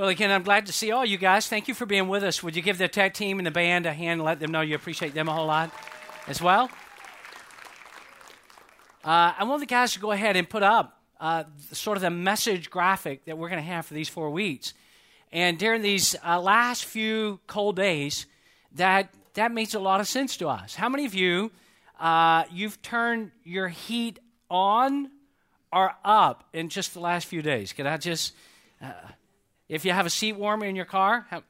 Well, again, I'm glad to see all you guys. Thank you for being with us. Would you give the tech team and the band a hand and let them know you appreciate them a whole lot as well? Uh, I want the guys to go ahead and put up uh, sort of the message graphic that we're going to have for these four weeks. And during these uh, last few cold days, that, that makes a lot of sense to us. How many of you, uh, you've turned your heat on or up in just the last few days? Can I just uh, if you have a seat warmer in your car, have,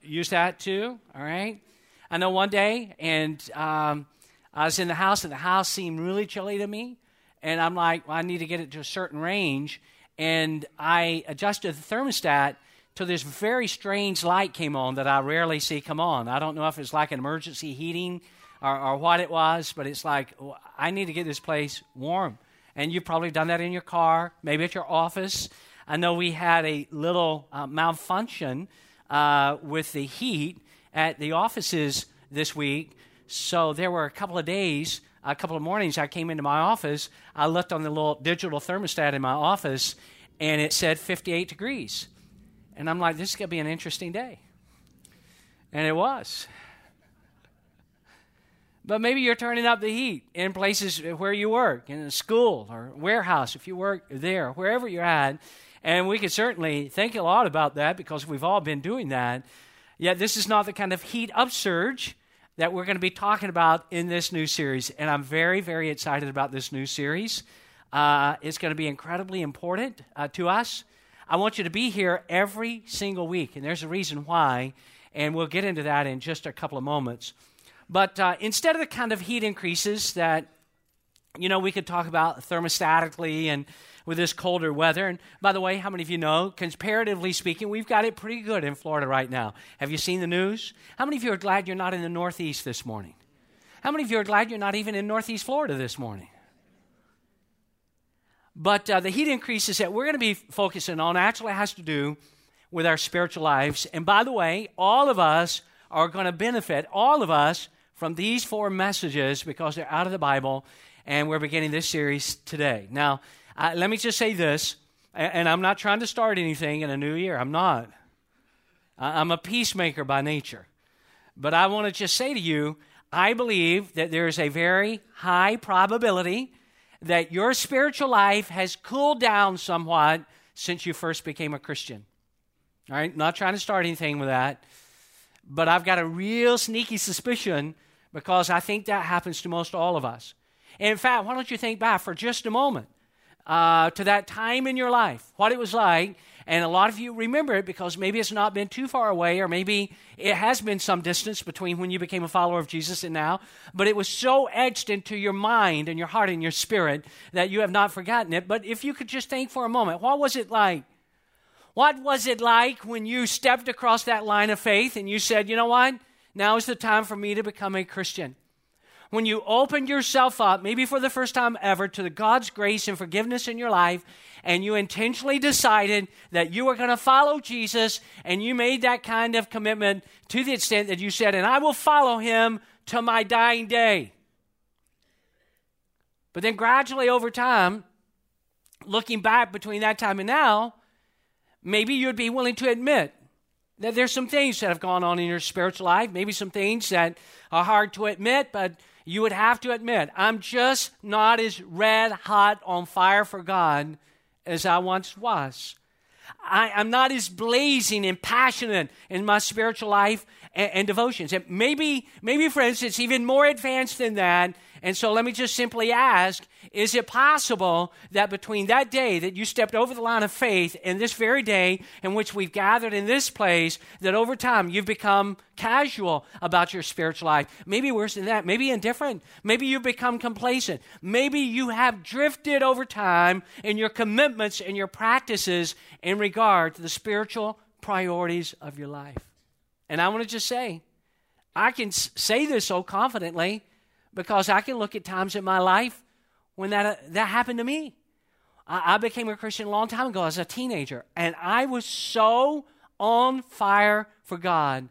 use that too, all right? I know one day, and um, I was in the house, and the house seemed really chilly to me. And I'm like, well, I need to get it to a certain range. And I adjusted the thermostat till this very strange light came on that I rarely see come on. I don't know if it's like an emergency heating or, or what it was, but it's like, well, I need to get this place warm. And you've probably done that in your car, maybe at your office. I know we had a little uh, malfunction uh, with the heat at the offices this week. So there were a couple of days, a couple of mornings, I came into my office. I looked on the little digital thermostat in my office, and it said 58 degrees. And I'm like, this is going to be an interesting day. And it was. But maybe you're turning up the heat in places where you work, in a school or warehouse, if you work there, wherever you're at. And we could certainly think a lot about that because we've all been doing that. Yet, this is not the kind of heat upsurge that we're going to be talking about in this new series. And I'm very, very excited about this new series. Uh, it's going to be incredibly important uh, to us. I want you to be here every single week, and there's a reason why, and we'll get into that in just a couple of moments. But uh, instead of the kind of heat increases that, you know, we could talk about thermostatically and with this colder weather. And by the way, how many of you know, comparatively speaking, we've got it pretty good in Florida right now? Have you seen the news? How many of you are glad you're not in the Northeast this morning? How many of you are glad you're not even in Northeast Florida this morning? But uh, the heat increases that we're going to be focusing on actually has to do with our spiritual lives. And by the way, all of us are going to benefit, all of us, from these four messages because they're out of the Bible. And we're beginning this series today. Now, uh, let me just say this, and I'm not trying to start anything in a new year. I'm not. I'm a peacemaker by nature. But I want to just say to you, I believe that there is a very high probability that your spiritual life has cooled down somewhat since you first became a Christian. All right, not trying to start anything with that, but I've got a real sneaky suspicion because I think that happens to most all of us. And in fact, why don't you think back for just a moment uh, to that time in your life, what it was like. And a lot of you remember it because maybe it's not been too far away, or maybe it has been some distance between when you became a follower of Jesus and now. But it was so etched into your mind and your heart and your spirit that you have not forgotten it. But if you could just think for a moment, what was it like? What was it like when you stepped across that line of faith and you said, you know what? Now is the time for me to become a Christian when you opened yourself up, maybe for the first time ever, to the God's grace and forgiveness in your life, and you intentionally decided that you were going to follow Jesus, and you made that kind of commitment to the extent that you said, and I will follow him to my dying day. But then gradually over time, looking back between that time and now, maybe you'd be willing to admit that there's some things that have gone on in your spiritual life, maybe some things that are hard to admit, but you would have to admit, I'm just not as red hot on fire for God as I once was. I, am not as blazing and passionate in my spiritual life and, and devotions. And maybe, maybe, for instance, even more advanced than that. And so let me just simply ask is it possible that between that day that you stepped over the line of faith and this very day in which we've gathered in this place, that over time you've become casual about your spiritual life? Maybe worse than that, maybe indifferent. Maybe you've become complacent. Maybe you have drifted over time in your commitments and your practices in regard to the spiritual priorities of your life. And I want to just say, I can say this so confidently because I can look at times in my life when that, uh, that happened to me. I, I became a Christian a long time ago as a teenager, and I was so on fire for God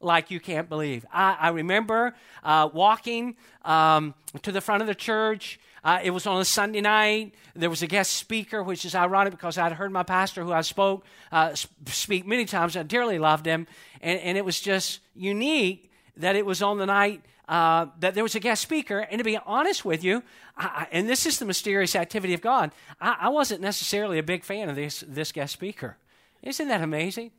like you can't believe. I, I remember uh, walking um, to the front of the church Uh, it was on a Sunday night. There was a guest speaker, which is ironic because I'd heard my pastor, who I spoke, uh, speak many times. I dearly loved him. And, and it was just unique that it was on the night uh, that there was a guest speaker. And to be honest with you, I, and this is the mysterious activity of God, I, I wasn't necessarily a big fan of this, this guest speaker. Isn't that amazing?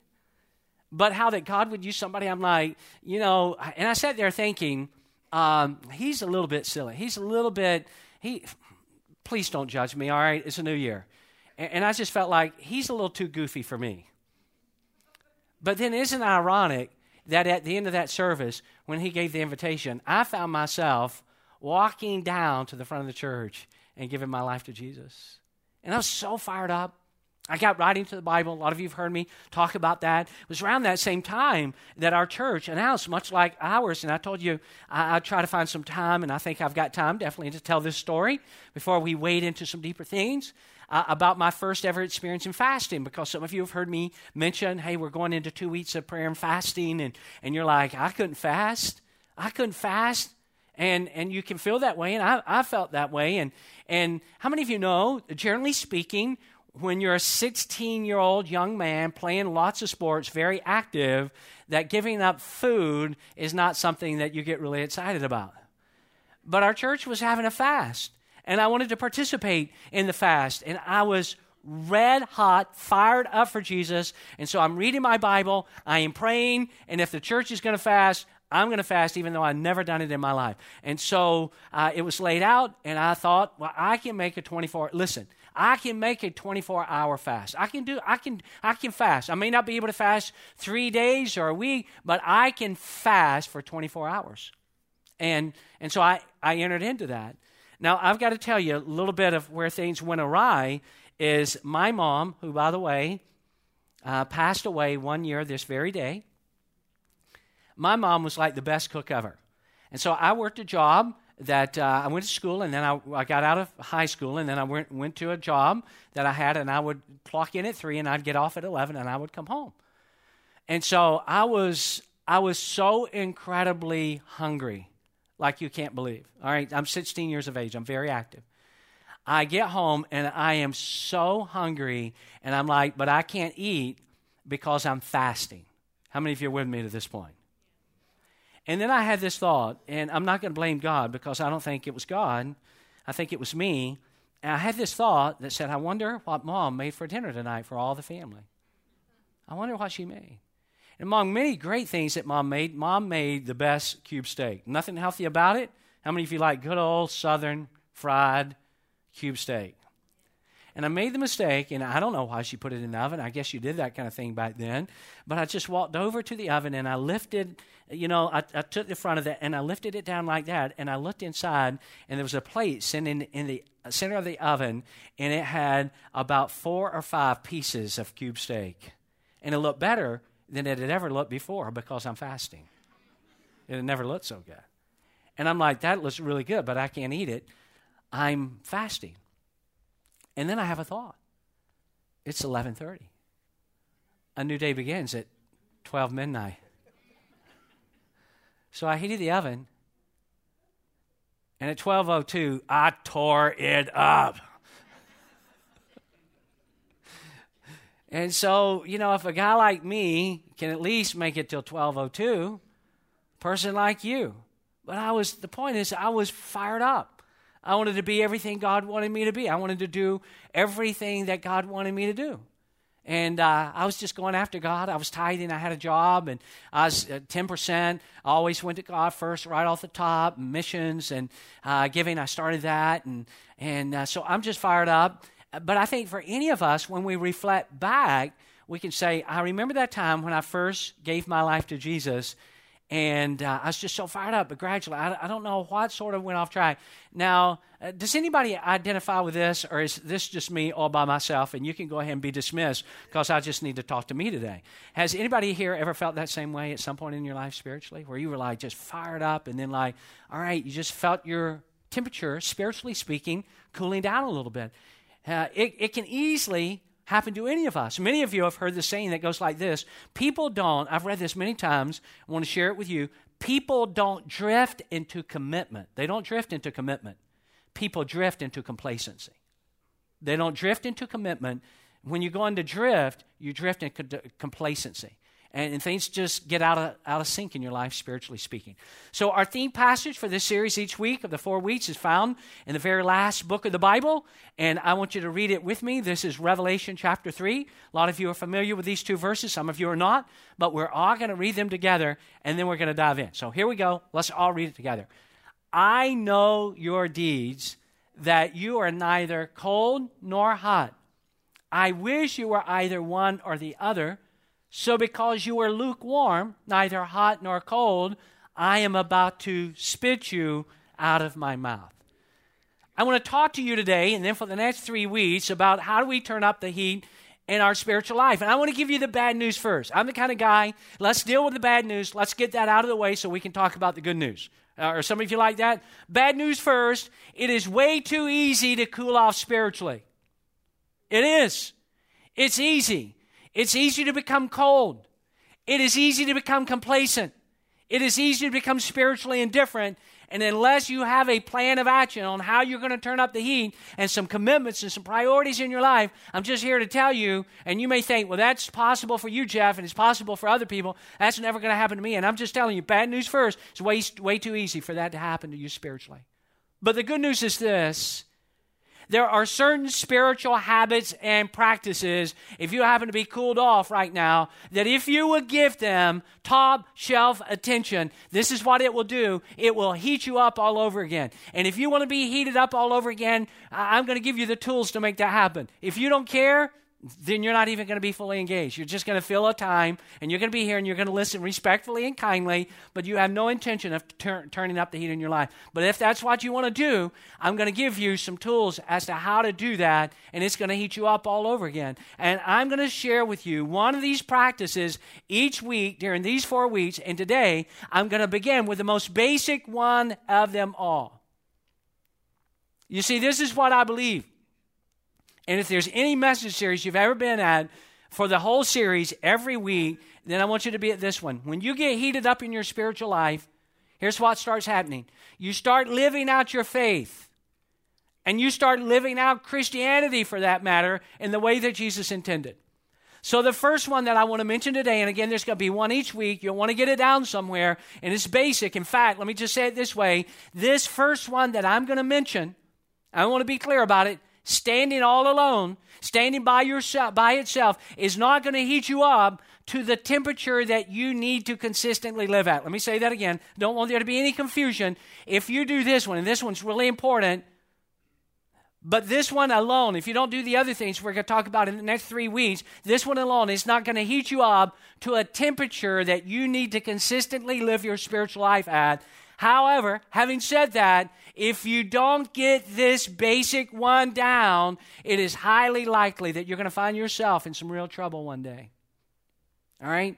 But how that God would use somebody, I'm like, you know, and I sat there thinking, um, he's a little bit silly. He's a little bit, he, please don't judge me, all right? It's a new year. And, and I just felt like he's a little too goofy for me. But then isn't it ironic that at the end of that service, when he gave the invitation, I found myself walking down to the front of the church and giving my life to Jesus. And I was so fired up. I got right into the Bible. A lot of you have heard me talk about that. It was around that same time that our church announced, much like ours, and I told you I, would try to find some time, and I think I've got time definitely to tell this story before we wade into some deeper things uh, about my first ever experience in fasting because some of you have heard me mention, hey, we're going into two weeks of prayer and fasting, and, and you're like, I couldn't fast. I couldn't fast. And, and you can feel that way, and I, I felt that way. And, and how many of you know, generally speaking, when you're a 16 year old young man playing lots of sports, very active, that giving up food is not something that you get really excited about. But our church was having a fast, and I wanted to participate in the fast, and I was red hot, fired up for Jesus. And so I'm reading my Bible, I am praying, and if the church is going to fast, I'm going to fast even though I've never done it in my life. And so uh, it was laid out, and I thought, well, I can make a 24. Listen, I can make a 24 hour fast. I can do I can I can fast. I may not be able to fast 3 days or a week, but I can fast for 24 hours. And and so I I entered into that. Now, I've got to tell you a little bit of where things went awry is my mom, who by the way uh, passed away one year this very day. My mom was like the best cook ever. And so I worked a job that uh, I went to school and then I, I, got out of high school and then I went, went to a job that I had and I would clock in at 3 and I'd get off at 11 and I would come home. And so I was, I was so incredibly hungry, like you can't believe. All right, I'm 16 years of age, I'm very active. I get home and I am so hungry and I'm like, but I can't eat because I'm fasting. How many of you are with me to this point? And then I had this thought, and I'm not going to blame God because I don't think it was God. I think it was me. And I had this thought that said, I wonder what mom made for dinner tonight for all the family. I wonder what she made. Among many great things that mom made, mom made the best cube steak. Nothing healthy about it. How many of you like good old southern fried cube steak? And I made the mistake, and I don't know why she put it in the oven. I guess you did that kind of thing back then. But I just walked over to the oven and I lifted, you know, I, I took the front of it and I lifted it down like that. And I looked inside, and there was a plate sitting in the center of the oven, and it had about four or five pieces of cube steak. And it looked better than it had ever looked before because I'm fasting. It had never looked so good. And I'm like, that looks really good, but I can't eat it. I'm fasting. And then I have a thought. It's 11:30. A new day begins at 12 midnight. So I heated the oven, and at 12:02 I tore it up. And so, you know, if a guy like me can at least make it till 12:02, person like you. But I was the point is I was fired up. I wanted to be everything God wanted me to be. I wanted to do everything that God wanted me to do. And uh, I was just going after God. I was tithing. I had a job, and I was uh, 10%. I always went to God first, right off the top. Missions and uh, giving, I started that. And, and uh, so I'm just fired up. But I think for any of us, when we reflect back, we can say, I remember that time when I first gave my life to Jesus and uh, I was just so fired up. But gradually, I, I, don't know what sort of went off track. Now, uh, does anybody identify with this, or is this just me all by myself? And you can go ahead and be dismissed because I just need to talk to me today. Has anybody here ever felt that same way at some point in your life spiritually, where you were like just fired up, and then like, all right, you just felt your temperature, spiritually speaking, cooling down a little bit? Uh, it, it can easily happen to any of us. Many of you have heard the saying that goes like this People don't, I've read this many times, I want to share it with you. People don't drift into commitment. They don't drift into commitment. people drift into complacency. They don't drift into commitment. When you go into drift, you drift into complacency and, and things just get out of, out of sync in your life, spiritually speaking. So, our theme passage for this series each week of the four weeks is found in the very last book of the Bible, and I want you to read it with me. This is Revelation chapter 3. A lot of you are familiar with these two verses, some of you are not, but we're all going to read them together, and then we're going to dive in. So, here we go. Let's all read it together. I know your deeds, that you are neither cold nor hot. I wish you were either one or the other. So, because you are lukewarm, neither hot nor cold, I am about to spit you out of my mouth. I want to talk to you today, and then for the next three weeks, about how do we turn up the heat in our spiritual life. And I want to give you the bad news first. I'm the kind of guy, let's deal with the bad news. Let's get that out of the way so we can talk about the good news. Uh, or some of you like that? Bad news first. It is way too easy to cool off spiritually. It is. It's easy. It's easy to become cold. It is easy to become complacent. It is easy to become spiritually indifferent. And unless you have a plan of action on how you're going to turn up the heat and some commitments and some priorities in your life, I'm just here to tell you, and you may think, well, that's possible for you, Jeff, and it's possible for other people. That's never going to happen to me. And I'm just telling you, bad news first, it's way, way too easy for that to happen to you spiritually. But the good news is this there are certain spiritual habits and practices, if you happen to be cooled off right now, that if you would give them top shelf attention, this is what it will do. It will heat you up all over again. And if you want to be heated up all over again, I'm going to give you the tools to make that happen. If you don't care, then you're not even going to be fully engaged. You're just going to fill a time and you're going to be here and you're going to listen respectfully and kindly, but you have no intention of tur- turning up the heat in your life. But if that's what you want to do, I'm going to give you some tools as to how to do that, and it's going to heat you up all over again. And I'm going to share with you one of these practices each week during these four weeks, and today I'm going to begin with the most basic one of them all. You see, this is what I believe. And if there's any message series you've ever been at for the whole series every week, then I want you to be at this one. When you get heated up in your spiritual life, here's what starts happening you start living out your faith. And you start living out Christianity, for that matter, in the way that Jesus intended. So, the first one that I want to mention today, and again, there's going to be one each week. You'll want to get it down somewhere, and it's basic. In fact, let me just say it this way this first one that I'm going to mention, I want to be clear about it, standing all alone, standing by yourself by itself is not going to heat you up to the temperature that you need to consistently live at. Let me say that again. Don't want there to be any confusion. If you do this one, and this one's really important, but this one alone, if you don't do the other things we're going to talk about in the next three weeks, this one alone is not going to heat you up to a temperature that you need to consistently live your spiritual life at. However, having said that, if you don't get this basic one down, it is highly likely that you're going to find yourself in some real trouble one day. All right?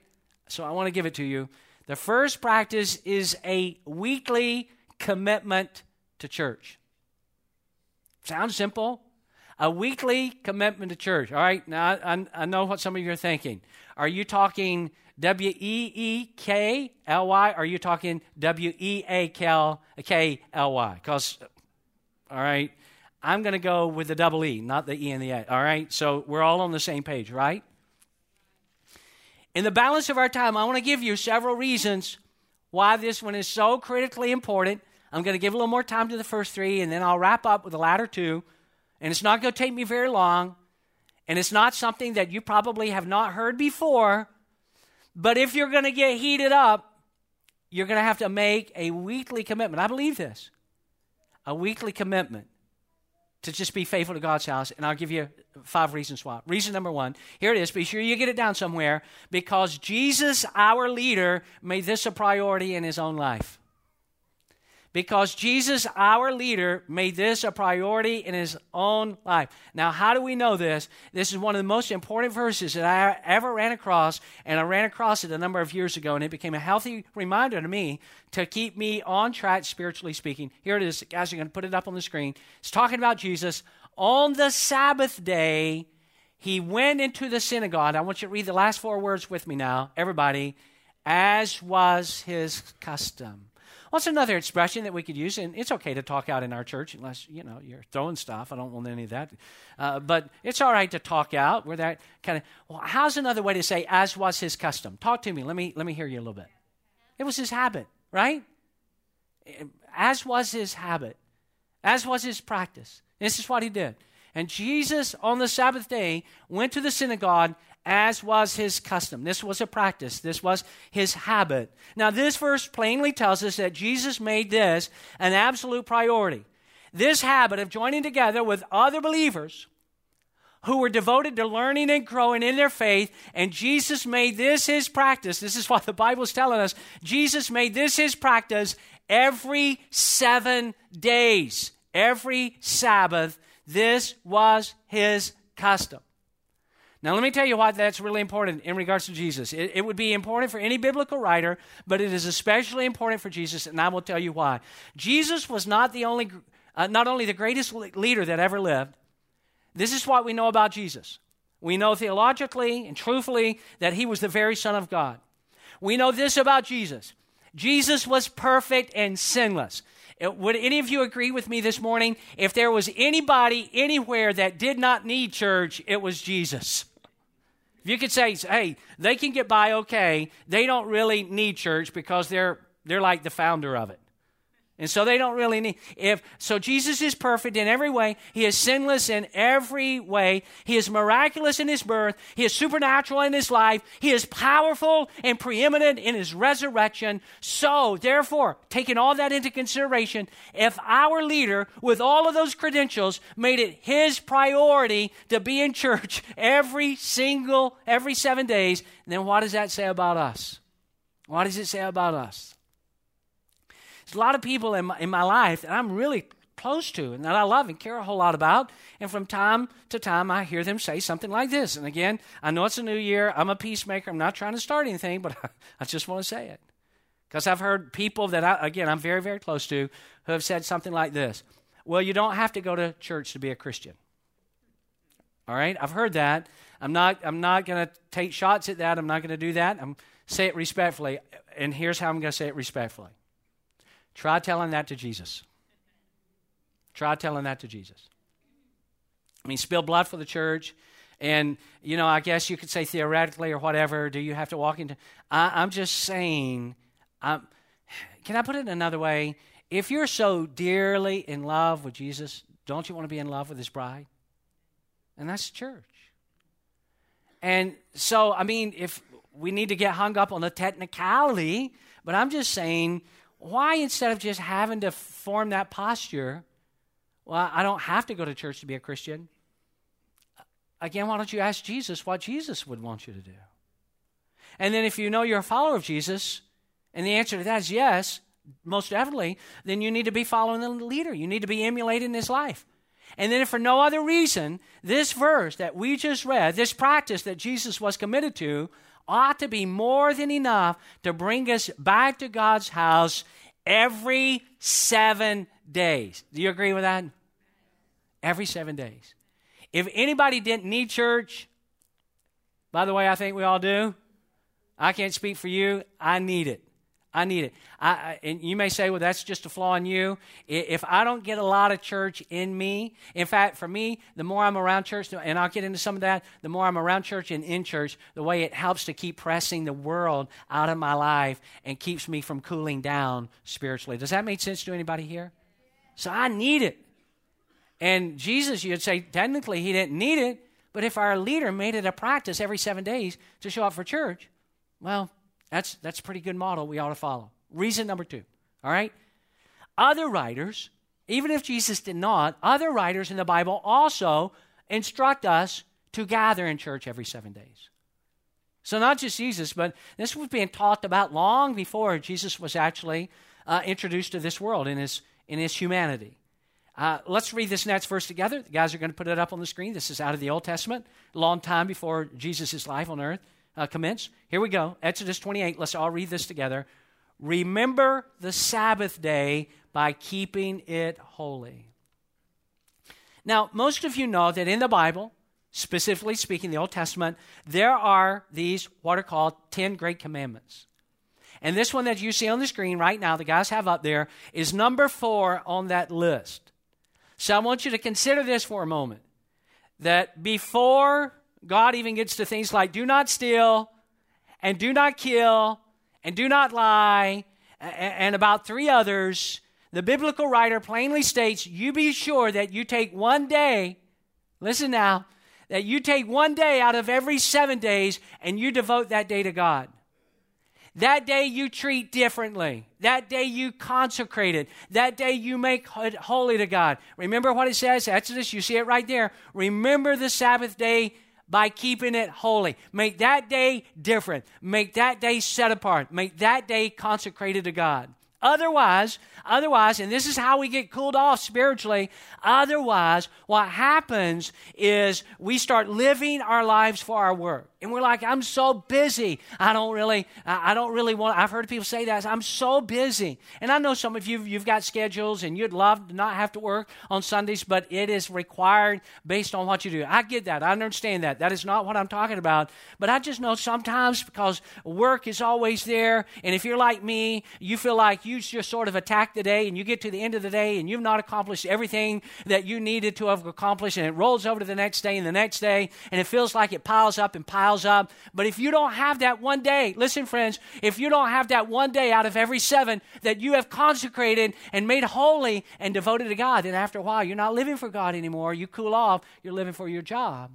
So I want to give it to you. The first practice is a weekly commitment to church. Sounds simple. A weekly commitment to church. All right, now I, I know what some of you are thinking. Are you talking W E E K L Y? Are you talking W E A K L Y? Because, all right, I'm going to go with the double E, not the E and the A. All right, so we're all on the same page, right? In the balance of our time, I want to give you several reasons why this one is so critically important. I'm going to give a little more time to the first three, and then I'll wrap up with the latter two. And it's not going to take me very long. And it's not something that you probably have not heard before, but if you're going to get heated up, you're going to have to make a weekly commitment. I believe this a weekly commitment to just be faithful to God's house. And I'll give you five reasons why. Reason number one here it is. Be sure you get it down somewhere because Jesus, our leader, made this a priority in his own life because Jesus, our leader, made this a priority in his own life. Now, how do we know this? This is one of the most important verses that I ever ran across, and I ran across it a number of years ago, and it became a healthy reminder to me to keep me on track, spiritually speaking. Here it is, guys, you're going to put it up on the screen. It's talking about Jesus. On the Sabbath day, he went into the synagogue. I want you to read the last four words with me now, everybody, as was his custom. What's another expression that we could use? And it's okay to talk out in our church unless, you know, you're throwing stuff. I don't want any of that. Uh, but it's all right to talk out. We're that kind of, well, how's another way to say, as was his custom? Talk to me. Let me, let me hear you a little bit. It was his habit, right? As was his habit, as was his practice. This is what he did. And Jesus, on the Sabbath day, went to the synagogue as was his custom. This was a practice, this was his habit. Now, this verse plainly tells us that Jesus made this an absolute priority. This habit of joining together with other believers who were devoted to learning and growing in their faith, and Jesus made this his practice. This is what the Bible is telling us. Jesus made this his practice every seven days, every Sabbath. This was his custom. Now, let me tell you why that's really important in regards to Jesus. It, it, would be important for any biblical writer, but it is especially important for Jesus, and I will tell you why. Jesus was not the only, uh, not only the greatest leader that ever lived. This is what we know about Jesus. We know theologically and truthfully that he was the very Son of God. We know this about Jesus. Jesus was perfect and sinless. Would any of you agree with me this morning? If there was anybody anywhere that did not need church, it was Jesus. If you could say, hey, they can get by okay, they don't really need church because they're, they're like the founder of it. And so they don't really need if so Jesus is perfect in every way. He is sinless in every way. He is miraculous in his birth. He is supernatural in his life. He is powerful and preeminent in his resurrection. So, therefore, taking all that into consideration, if our leader with all of those credentials made it his priority to be in church every single every 7 days, then what does that say about us? What does it say about us? There's a lot of people in my, in my life that I'm really close to and that I love and care a whole lot about. And from time to time, I hear them say something like this. And again, I know it's a new year. I'm a peacemaker. I'm not trying to start anything, but I, just want to say it. Because I've heard people that, I, again, I'm very, very close to who have said something like this Well, you don't have to go to church to be a Christian. All right? I've heard that. I'm not, I'm not going to take shots at that. I'm not going to do that. I'm say it respectfully. And here's how I'm going to say it respectfully. Try telling that to Jesus. Try telling that to Jesus. I mean, spill blood for the church. And, you know, I guess you could say theoretically or whatever, do you have to walk into. I, am just saying, I'm, can I put it another way? If you're so dearly in love with Jesus, don't you want to be in love with his bride? And that's the church. And so, I mean, if we need to get hung up on the technicality, but I'm just saying why instead of just having to form that posture, well, I don't have to go to church to be a Christian? Again, why don't you ask Jesus what Jesus would want you to do? And then if you know you're a follower of Jesus, and the answer to that is yes, most definitely, then you need to be following the leader. You need to be emulating his life. And then, if for no other reason, this verse that we just read, this practice that Jesus was committed to, ought to be more than enough to bring us back to God's house every seven days. Do you agree with that? Every seven days. If anybody didn't need church, by the way, I think we all do. I can't speak for you. I need it. I need it. I, I, and you may say, well, that's just a flaw in you. If I don't get a lot of church in me, in fact, for me, the more I'm around church, and I'll get into some of that, the more I'm around church and in church, the way it helps to keep pressing the world out of my life and keeps me from cooling down spiritually. Does that make sense to anybody here? So I need it. And Jesus, you'd say, technically, he didn't need it, but if our leader made it a practice every seven days to show up for church, well, that's, that's a pretty good model we ought to follow. Reason number two, all right? Other writers, even if Jesus did not, other writers in the Bible also instruct us to gather in church every seven days. So, not just Jesus, but this was being talked about long before Jesus was actually uh, introduced to this world in his, in his humanity. Uh, let's read this next verse together. The guys are going to put it up on the screen. This is out of the Old Testament, a long time before Jesus' life on earth uh, commence. Here we go. Exodus 28. Let's all read this together. Remember the Sabbath day by keeping it holy. Now, most of you know that in the Bible, specifically speaking, the Old Testament, there are these what are called 10 great commandments. And this one that you see on the screen right now, the guys have up there, is number four on that list. So I want you to consider this for a moment that before God even gets to things like do not steal, and do not kill, and do not lie, and about three others, the biblical writer plainly states you be sure that you take one day, listen now, that you take one day out of every seven days and you devote that day to God. That day you treat differently. That day you consecrate it. That day you make it holy to God. Remember what it says, Exodus, you see it right there. Remember the Sabbath day by keeping it holy. Make that day different. Make that day set apart. Make that day consecrated to God. Otherwise, otherwise, and this is how we get cooled off spiritually, otherwise, what happens is we start living our lives for our work and we're like i'm so busy. I don't really i don't really want i've heard people say that i'm so busy. And i know some of you you've got schedules and you'd love to not have to work on sundays but it is required based on what you do. I get that. I understand that. That is not what i'm talking about. But i just know sometimes because work is always there and if you're like me you feel like you just sort of attack the day and you get to the end of the day and you've not accomplished everything that you needed to have accomplished and it rolls over to the next day and the next day and it feels like it piles up and piles piles up. But if you don't have that one day, listen, friends, if you don't have that one day out of every seven that you have consecrated and made holy and devoted to God, then after a while, you're not living for God anymore. You cool off, you're living for your job.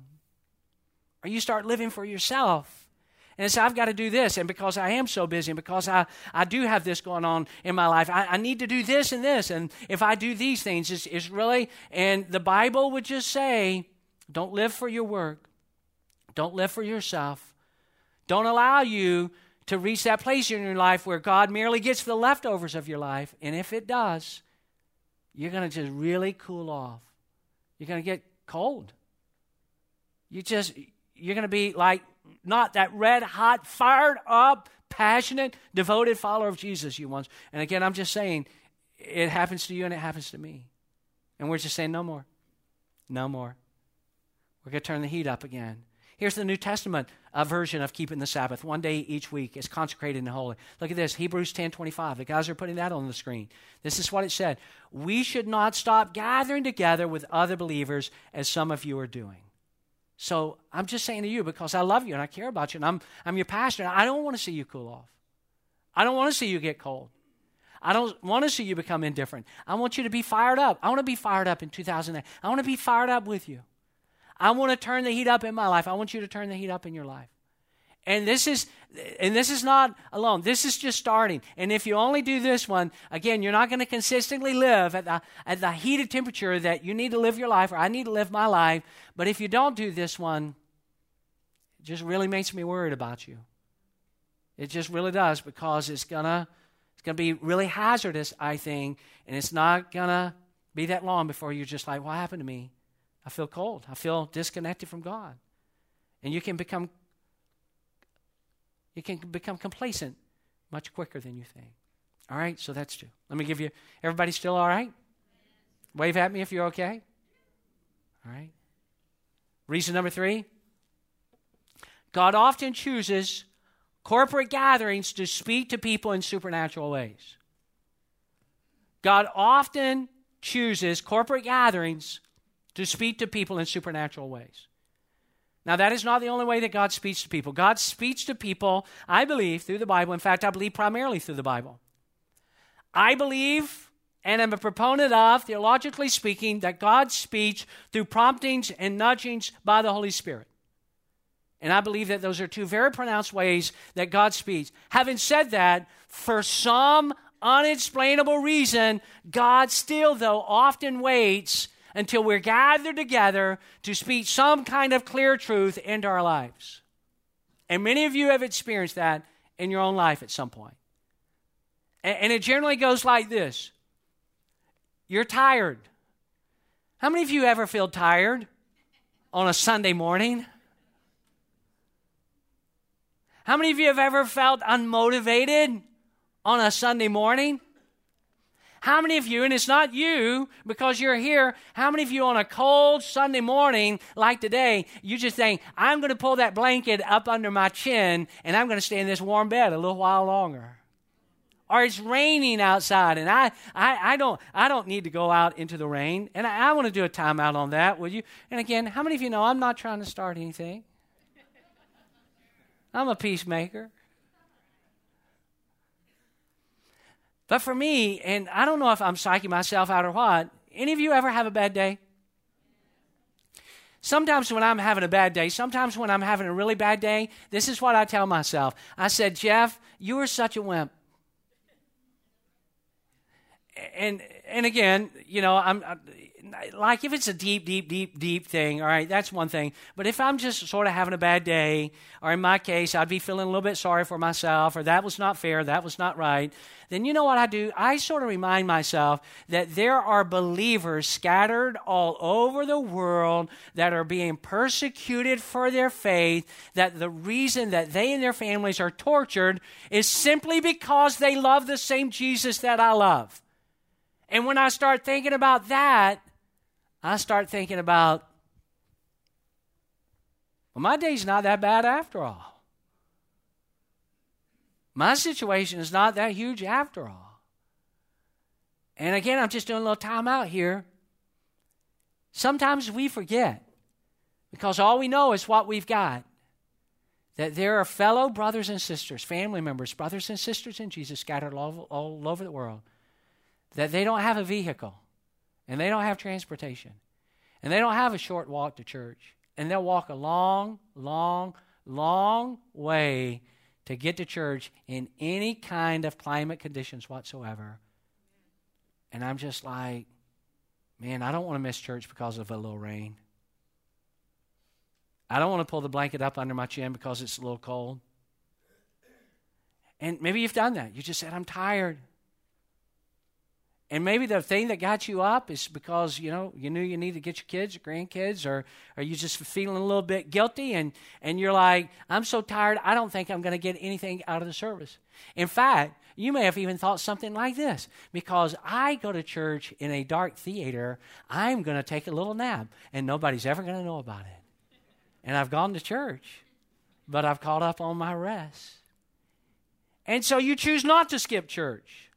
Or you start living for yourself. And so I've got to do this. And because I am so busy and because I, I do have this going on in my life, I, I need to do this and this. And if I do these things, it's, it's really, and the Bible would just say, don't live for your work, don't live for yourself. Don't allow you to reach that place in your life where God merely gets the leftovers of your life. And if it does, you're going to just really cool off. You're going to get cold. You just, you're going to be like not that red hot, fired up, passionate, devoted follower of Jesus you once. And again, I'm just saying, it happens to you and it happens to me. And we're just saying, no more. No more. We're going to turn the heat up again. Here's the New Testament version of keeping the Sabbath. One day each week is consecrated and holy. Look at this, Hebrews 10 25. The guys are putting that on the screen. This is what it said. We should not stop gathering together with other believers as some of you are doing. So I'm just saying to you because I love you and I care about you and I'm, I'm your pastor. I don't want to see you cool off. I don't want to see you get cold. I don't want to see you become indifferent. I want you to be fired up. I want to be fired up in 2008. I want to be fired up with you. I want to turn the heat up in my life. I want you to turn the heat up in your life. And this is and this is not alone. This is just starting. And if you only do this one, again, you're not going to consistently live at the at the heated temperature that you need to live your life or I need to live my life. But if you don't do this one, it just really makes me worried about you. It just really does because it's gonna it's gonna be really hazardous, I think, and it's not gonna be that long before you're just like, what happened to me? I feel cold. I feel disconnected from God. And you can become you can become complacent much quicker than you think. All right, so that's two. Let me give you everybody still all right? Wave at me if you're okay. All right. Reason number 3. God often chooses corporate gatherings to speak to people in supernatural ways. God often chooses corporate gatherings to speak to people in supernatural ways. Now, that is not the only way that God speaks to people. God speaks to people, I believe, through the Bible. In fact, I believe primarily through the Bible. I believe and am a proponent of, theologically speaking, that God speaks through promptings and nudgings by the Holy Spirit. And I believe that those are two very pronounced ways that God speaks. Having said that, for some unexplainable reason, God still, though, often waits until we're gathered together to speak some kind of clear truth into our lives. And many of you have experienced that in your own life at some point. And, it generally goes like this You're tired. How many of you ever feel tired on a Sunday morning? How many of you have ever felt unmotivated on a Sunday morning? How many of you, and it's not you because you're here, how many of you on a cold Sunday morning like today, you just think, I'm going to pull that blanket up under my chin and I'm going to stay in this warm bed a little while longer? or it's raining outside and I, I, I, don't, I don't need to go out into the rain. And I, I want to do a timeout on that, will you? And again, how many of you know I'm not trying to start anything? I'm a peacemaker. But for me, and I don't know if I'm psyching myself out or what, any of you ever have a bad day? Sometimes when I'm having a bad day, sometimes when I'm having a really bad day, this is what I tell myself. I said, Jeff, you are such a wimp and and again, you know, I'm like if it's a deep, deep, deep, deep thing, all right, that's one thing. But if I'm just sort of having a bad day, or in my case, I'd be feeling a little bit sorry for myself, or that was not fair, that was not right, then you know what I do? I sort of remind myself that there are believers scattered all over the world that are being persecuted for their faith, that the reason that they and their families are tortured is simply because they love the same Jesus that I love. And when I start thinking about that, I start thinking about, well, my day's not that bad after all. My situation is not that huge after all. And again, I'm just doing a little time out here. Sometimes we forget because all we know is what we've got. That there are fellow brothers and sisters, family members, brothers and sisters in Jesus scattered all, all over the world that they don't have a vehicle and they don't have transportation and they don't have a short walk to church and they'll walk a long, long, long way to get to church in any kind of climate conditions whatsoever. And I'm just like, man, I don't want to miss church because of a little rain. I don't want to pull the blanket up under my chin because it's a little cold. And maybe you've done that. You just said, I'm tired. And maybe the thing that got you up is because, you know, you knew you needed to get your kids or grandkids, or are you just feeling a little bit guilty and, and you're like, I'm so tired, I don't think I'm going to get anything out of the service. In fact, you may have even thought something like this because I go to church in a dark theater, I'm going to take a little nap and nobody's ever going to know about it. And I've gone to church, but I've caught up on my rest. And so you choose not to skip church.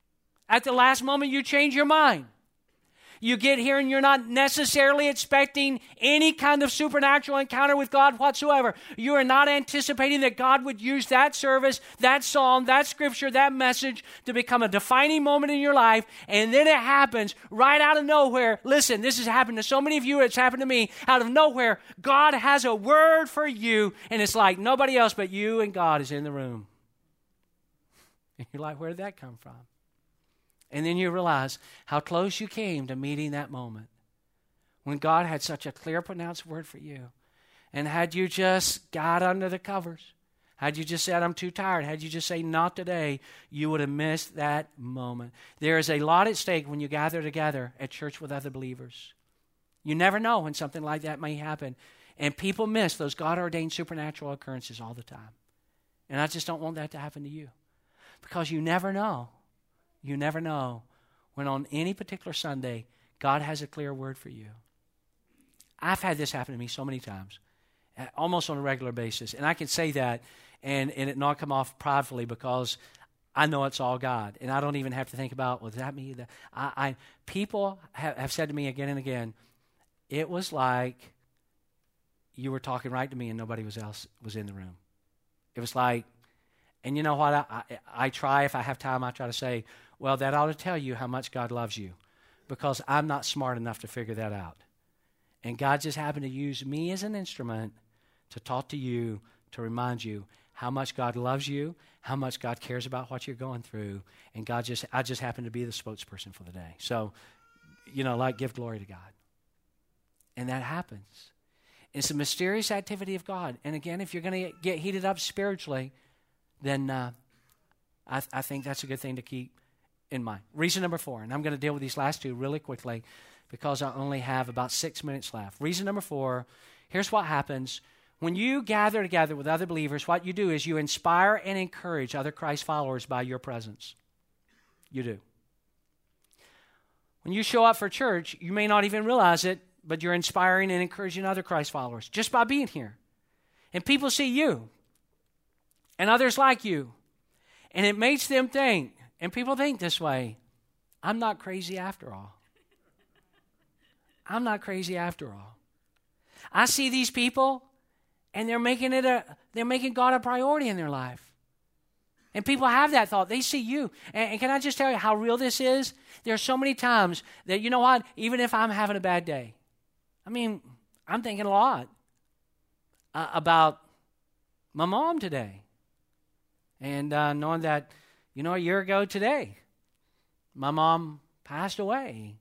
At the last moment, you change your mind. You get here and you're not necessarily expecting any kind of supernatural encounter with God whatsoever. You are not anticipating that God would use that service, that psalm, that scripture, that message to become a defining moment in your life. And then it happens right out of nowhere. Listen, this has happened to so many of you. It's happened to me. Out of nowhere, God has a word for you. And it's like nobody else but you and God is in the room. And you're like, where did that come from? And then you realize how close you came to meeting that moment when God had such a clear, pronounced word for you. And had you just got under the covers, had you just said, I'm too tired, had you just say, not today, you would have missed that moment. There is a lot at stake when you gather together at church with other believers. You never know when something like that may happen. And people miss those God ordained supernatural occurrences all the time. And I just don't want that to happen to you because you never know you never know when on any particular Sunday God has a clear word for you. I've had this happen to me so many times, uh, almost on a regular basis. And I can say that and, and it not come off pridefully because I know it's all God. And I don't even have to think about, well, does that mean that? I, I, people have, have said to me again and again, it was like you were talking right to me and nobody was else was in the room. It was like, and you know what? I, I, I try, if I have time, I try to say, well, that ought to tell you how much God loves you because I'm not smart enough to figure that out. And God just happened to use me as an instrument to talk to you, to remind you how much God loves you, how much God cares about what you're going through. And God just, I just happen to be the spokesperson for the day. So, you know, like give glory to God. And that happens. It's a mysterious activity of God. And again, if you're going to get heated up spiritually, then uh, I, th- I think that's a good thing to keep in mind. Reason number four, and I'm going to deal with these last two really quickly because I only have about six minutes left. Reason number four here's what happens. When you gather together with other believers, what you do is you inspire and encourage other Christ followers by your presence. You do. When you show up for church, you may not even realize it, but you're inspiring and encouraging other Christ followers just by being here. And people see you and others like you. And it makes them think, And people think this way I'm not crazy after all. I'm not crazy after all. I see these people and they're making it a they're making God a priority in their life. And people have that thought. They see you. And, and, can I just tell you how real this is? There are so many times that, you know what, even if I'm having a bad day, I mean, I'm thinking a lot uh, about my mom today. And uh, knowing that, you know, a year ago today, my mom passed away.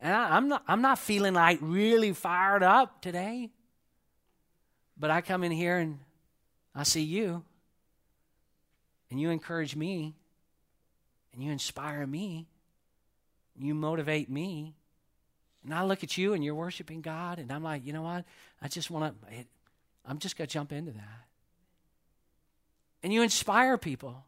And I, I'm, not, I'm not feeling like really fired up today. But I come in here and I see you and you encourage me, and you inspire me, and you motivate me. And I look at you and you're worshiping God, and I'm like, you know what? I just want to, I'm just going to jump into that. And you inspire people.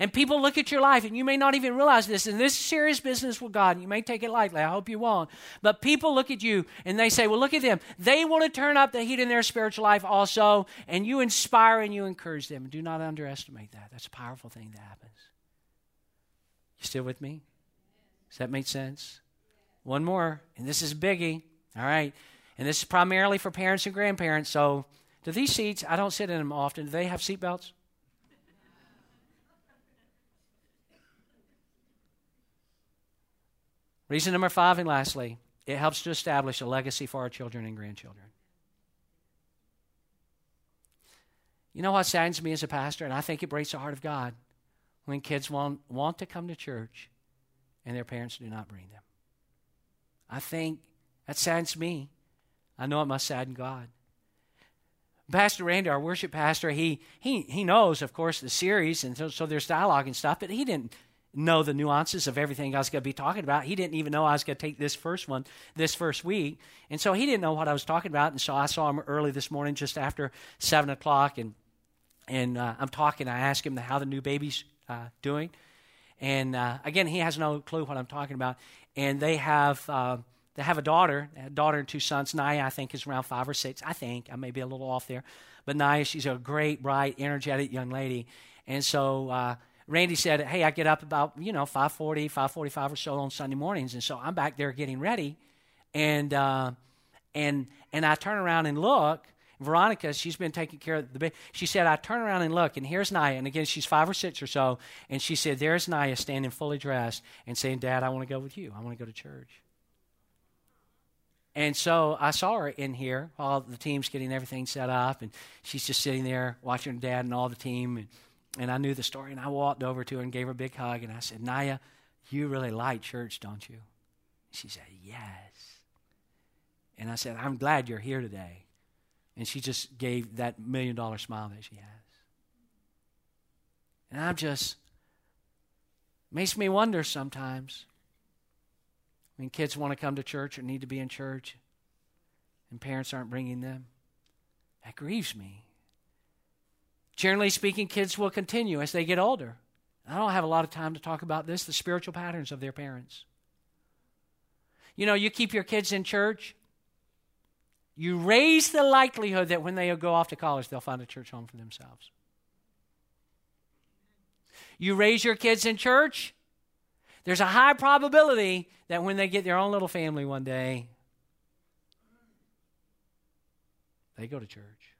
And people look at your life, and you may not even realize this. And this is serious business with God. You may take it lightly. I hope you won't. But people look at you and they say, Well, look at them. They want to turn up the heat in their spiritual life also. And you inspire and you encourage them. do not underestimate that. That's a powerful thing that happens. You still with me? Does that make sense? One more, and this is biggie. All right. And this is primarily for parents and grandparents. So, do these seats, I don't sit in them often, do they have seatbelts? Reason number five, and lastly, it helps to establish a legacy for our children and grandchildren. You know what saddens me as a pastor, and I think it breaks the heart of God when kids want, want to come to church and their parents do not bring them. I think that saddens me. I know it must sadden God. Pastor Randy, our worship pastor, he, he, he knows, of course, the series, and so, so there's dialogue and stuff, but he didn't know the nuances of everything I was going to be talking about. He didn't even know I was going to take this first one this first week. And so he didn't know what I was talking about. And so I saw him early this morning just after 7 o'clock. And, and uh, I'm talking. I asked him how the new baby's uh, doing. And uh, again, he has no clue what I'm talking about. And they have. Uh, they have a daughter, a daughter and two sons. Naya, I think, is around five or six. I think I may be a little off there, but Naya, she's a great, bright, energetic young lady. And so uh, Randy said, "Hey, I get up about you know 5:40, 5:45 or so on Sunday mornings, and so I'm back there getting ready, and uh, and and I turn around and look." Veronica, she's been taking care of the baby. She said, I turn around and look, and here's Naya. And again, she's five or six or so. And she said, There's Naya standing fully dressed and saying, Dad, I want to go with you. I want to go to church. And so I saw her in here while the team's getting everything set up. And she's just sitting there watching her dad and all the team. And and I knew the story, and I walked over to her and gave her a big hug, and I said, Naya, you really like church, don't you? She said, Yes. And I said, I'm glad you're here today. And she just gave that million dollar smile that she has. And I'm just, makes me wonder sometimes when kids want to come to church or need to be in church and parents aren't bringing them. That grieves me. Generally speaking, kids will continue as they get older. I don't have a lot of time to talk about this the spiritual patterns of their parents. You know, you keep your kids in church, you raise the likelihood that when they go off to college, they'll find a church home for themselves. You raise your kids in church, there's a high probability that when they get their own little family one day, they go to church.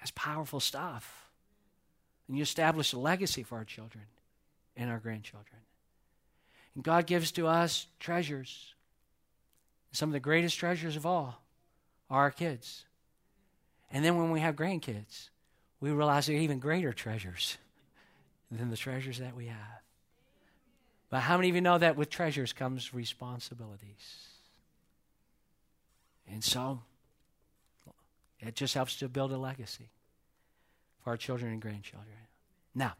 That's powerful stuff. And you establish a legacy for our children and our grandchildren. And God gives to us treasures. Some of the greatest treasures of all are our kids. And then when we have grandkids, we realize they're even greater treasures than the treasures that we have. But how many of you know that with treasures comes responsibilities? And so, it just helps to build a legacy for our children and grandchildren. Now,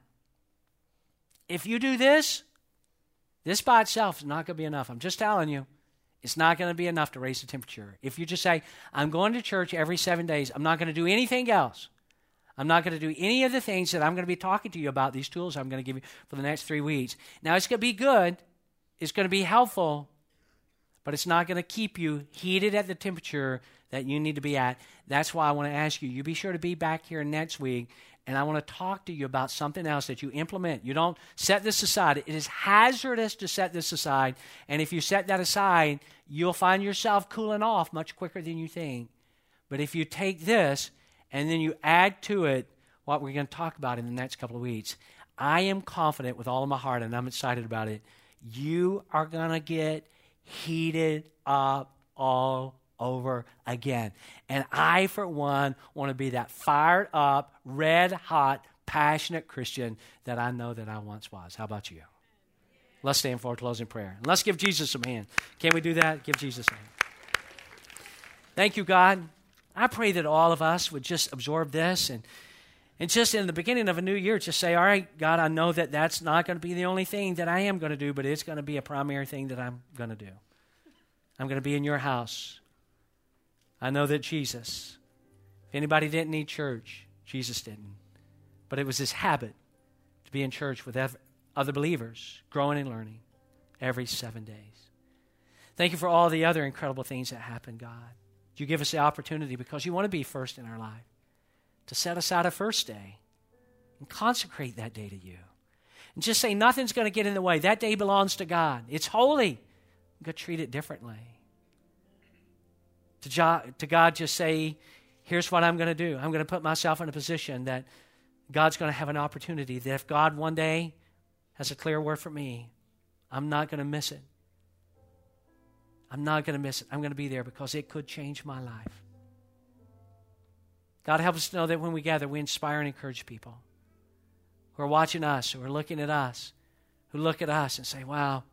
if you do this, this by itself is not going to be enough. I'm just telling you, it's not going to be enough to raise the temperature. If you just say, I'm going to church every seven days, I'm not going to do anything else. I'm not going to do any of the things that I'm going to be talking to you about, these tools I'm going to give you for the next three weeks. Now, it's going to be good, it's going to be helpful, but it's not going to keep you heated at the temperature that you need to be at. That's why I want to ask you, you be sure to be back here next week And I want to talk to you about something else that you implement. You don't set this aside. It is hazardous to set this aside. And if you set that aside, you'll find yourself cooling off much quicker than you think. But if you take this and then you add to it what we're going to talk about in the next couple of weeks, I am confident with all of my heart, and I'm excited about it. You are going to get heated up all over again. And I, for one, want to be that fired up, red hot, passionate Christian that I know that I once was. How about you? Let's stand for a closing prayer. And let's give Jesus some hand. Can we do that? Give Jesus a hand. Thank you, God. I pray that all of us would just absorb this and, and just in the beginning of a new year, just say, All right, God, I know that that's not going to be the only thing that I am going to do, but it's going to be a primary thing that I'm going to do. I'm going to be in your house. I know that Jesus, if anybody didn't need church, Jesus didn't. But it was his habit to be in church with other believers, growing and learning every seven days. Thank you for all the other incredible things that happened, God. You give us the opportunity because you want to be first in our life to set aside a first day and consecrate that day to you. And just say, nothing's going to get in the way. That day belongs to God, it's holy. I'm going to treat it differently. To, jo- to God, just say, here's what I'm going to do. I'm going to put myself in a position that God's going to have an opportunity that if God one day has a clear word for me, I'm not going to miss it. I'm not going to miss it. I'm going to be there because it could change my life. God, help us know that when we gather, we inspire and encourage people who are watching us, who are looking at us, who look at us and say, wow,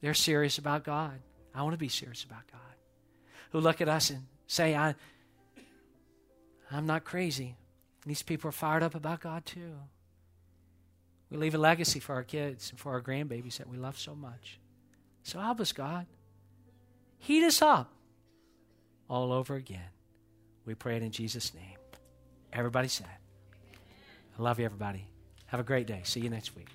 they're serious about God. I want to be serious about God. Who look at us and say, I, I'm not crazy. These people are fired up about God too. We leave a legacy for our kids and for our grandbabies that we love so much. So help us, God. Heat us up all over again. We pray it in Jesus' name. Everybody said, I love you, everybody. Have a great day. See you next week.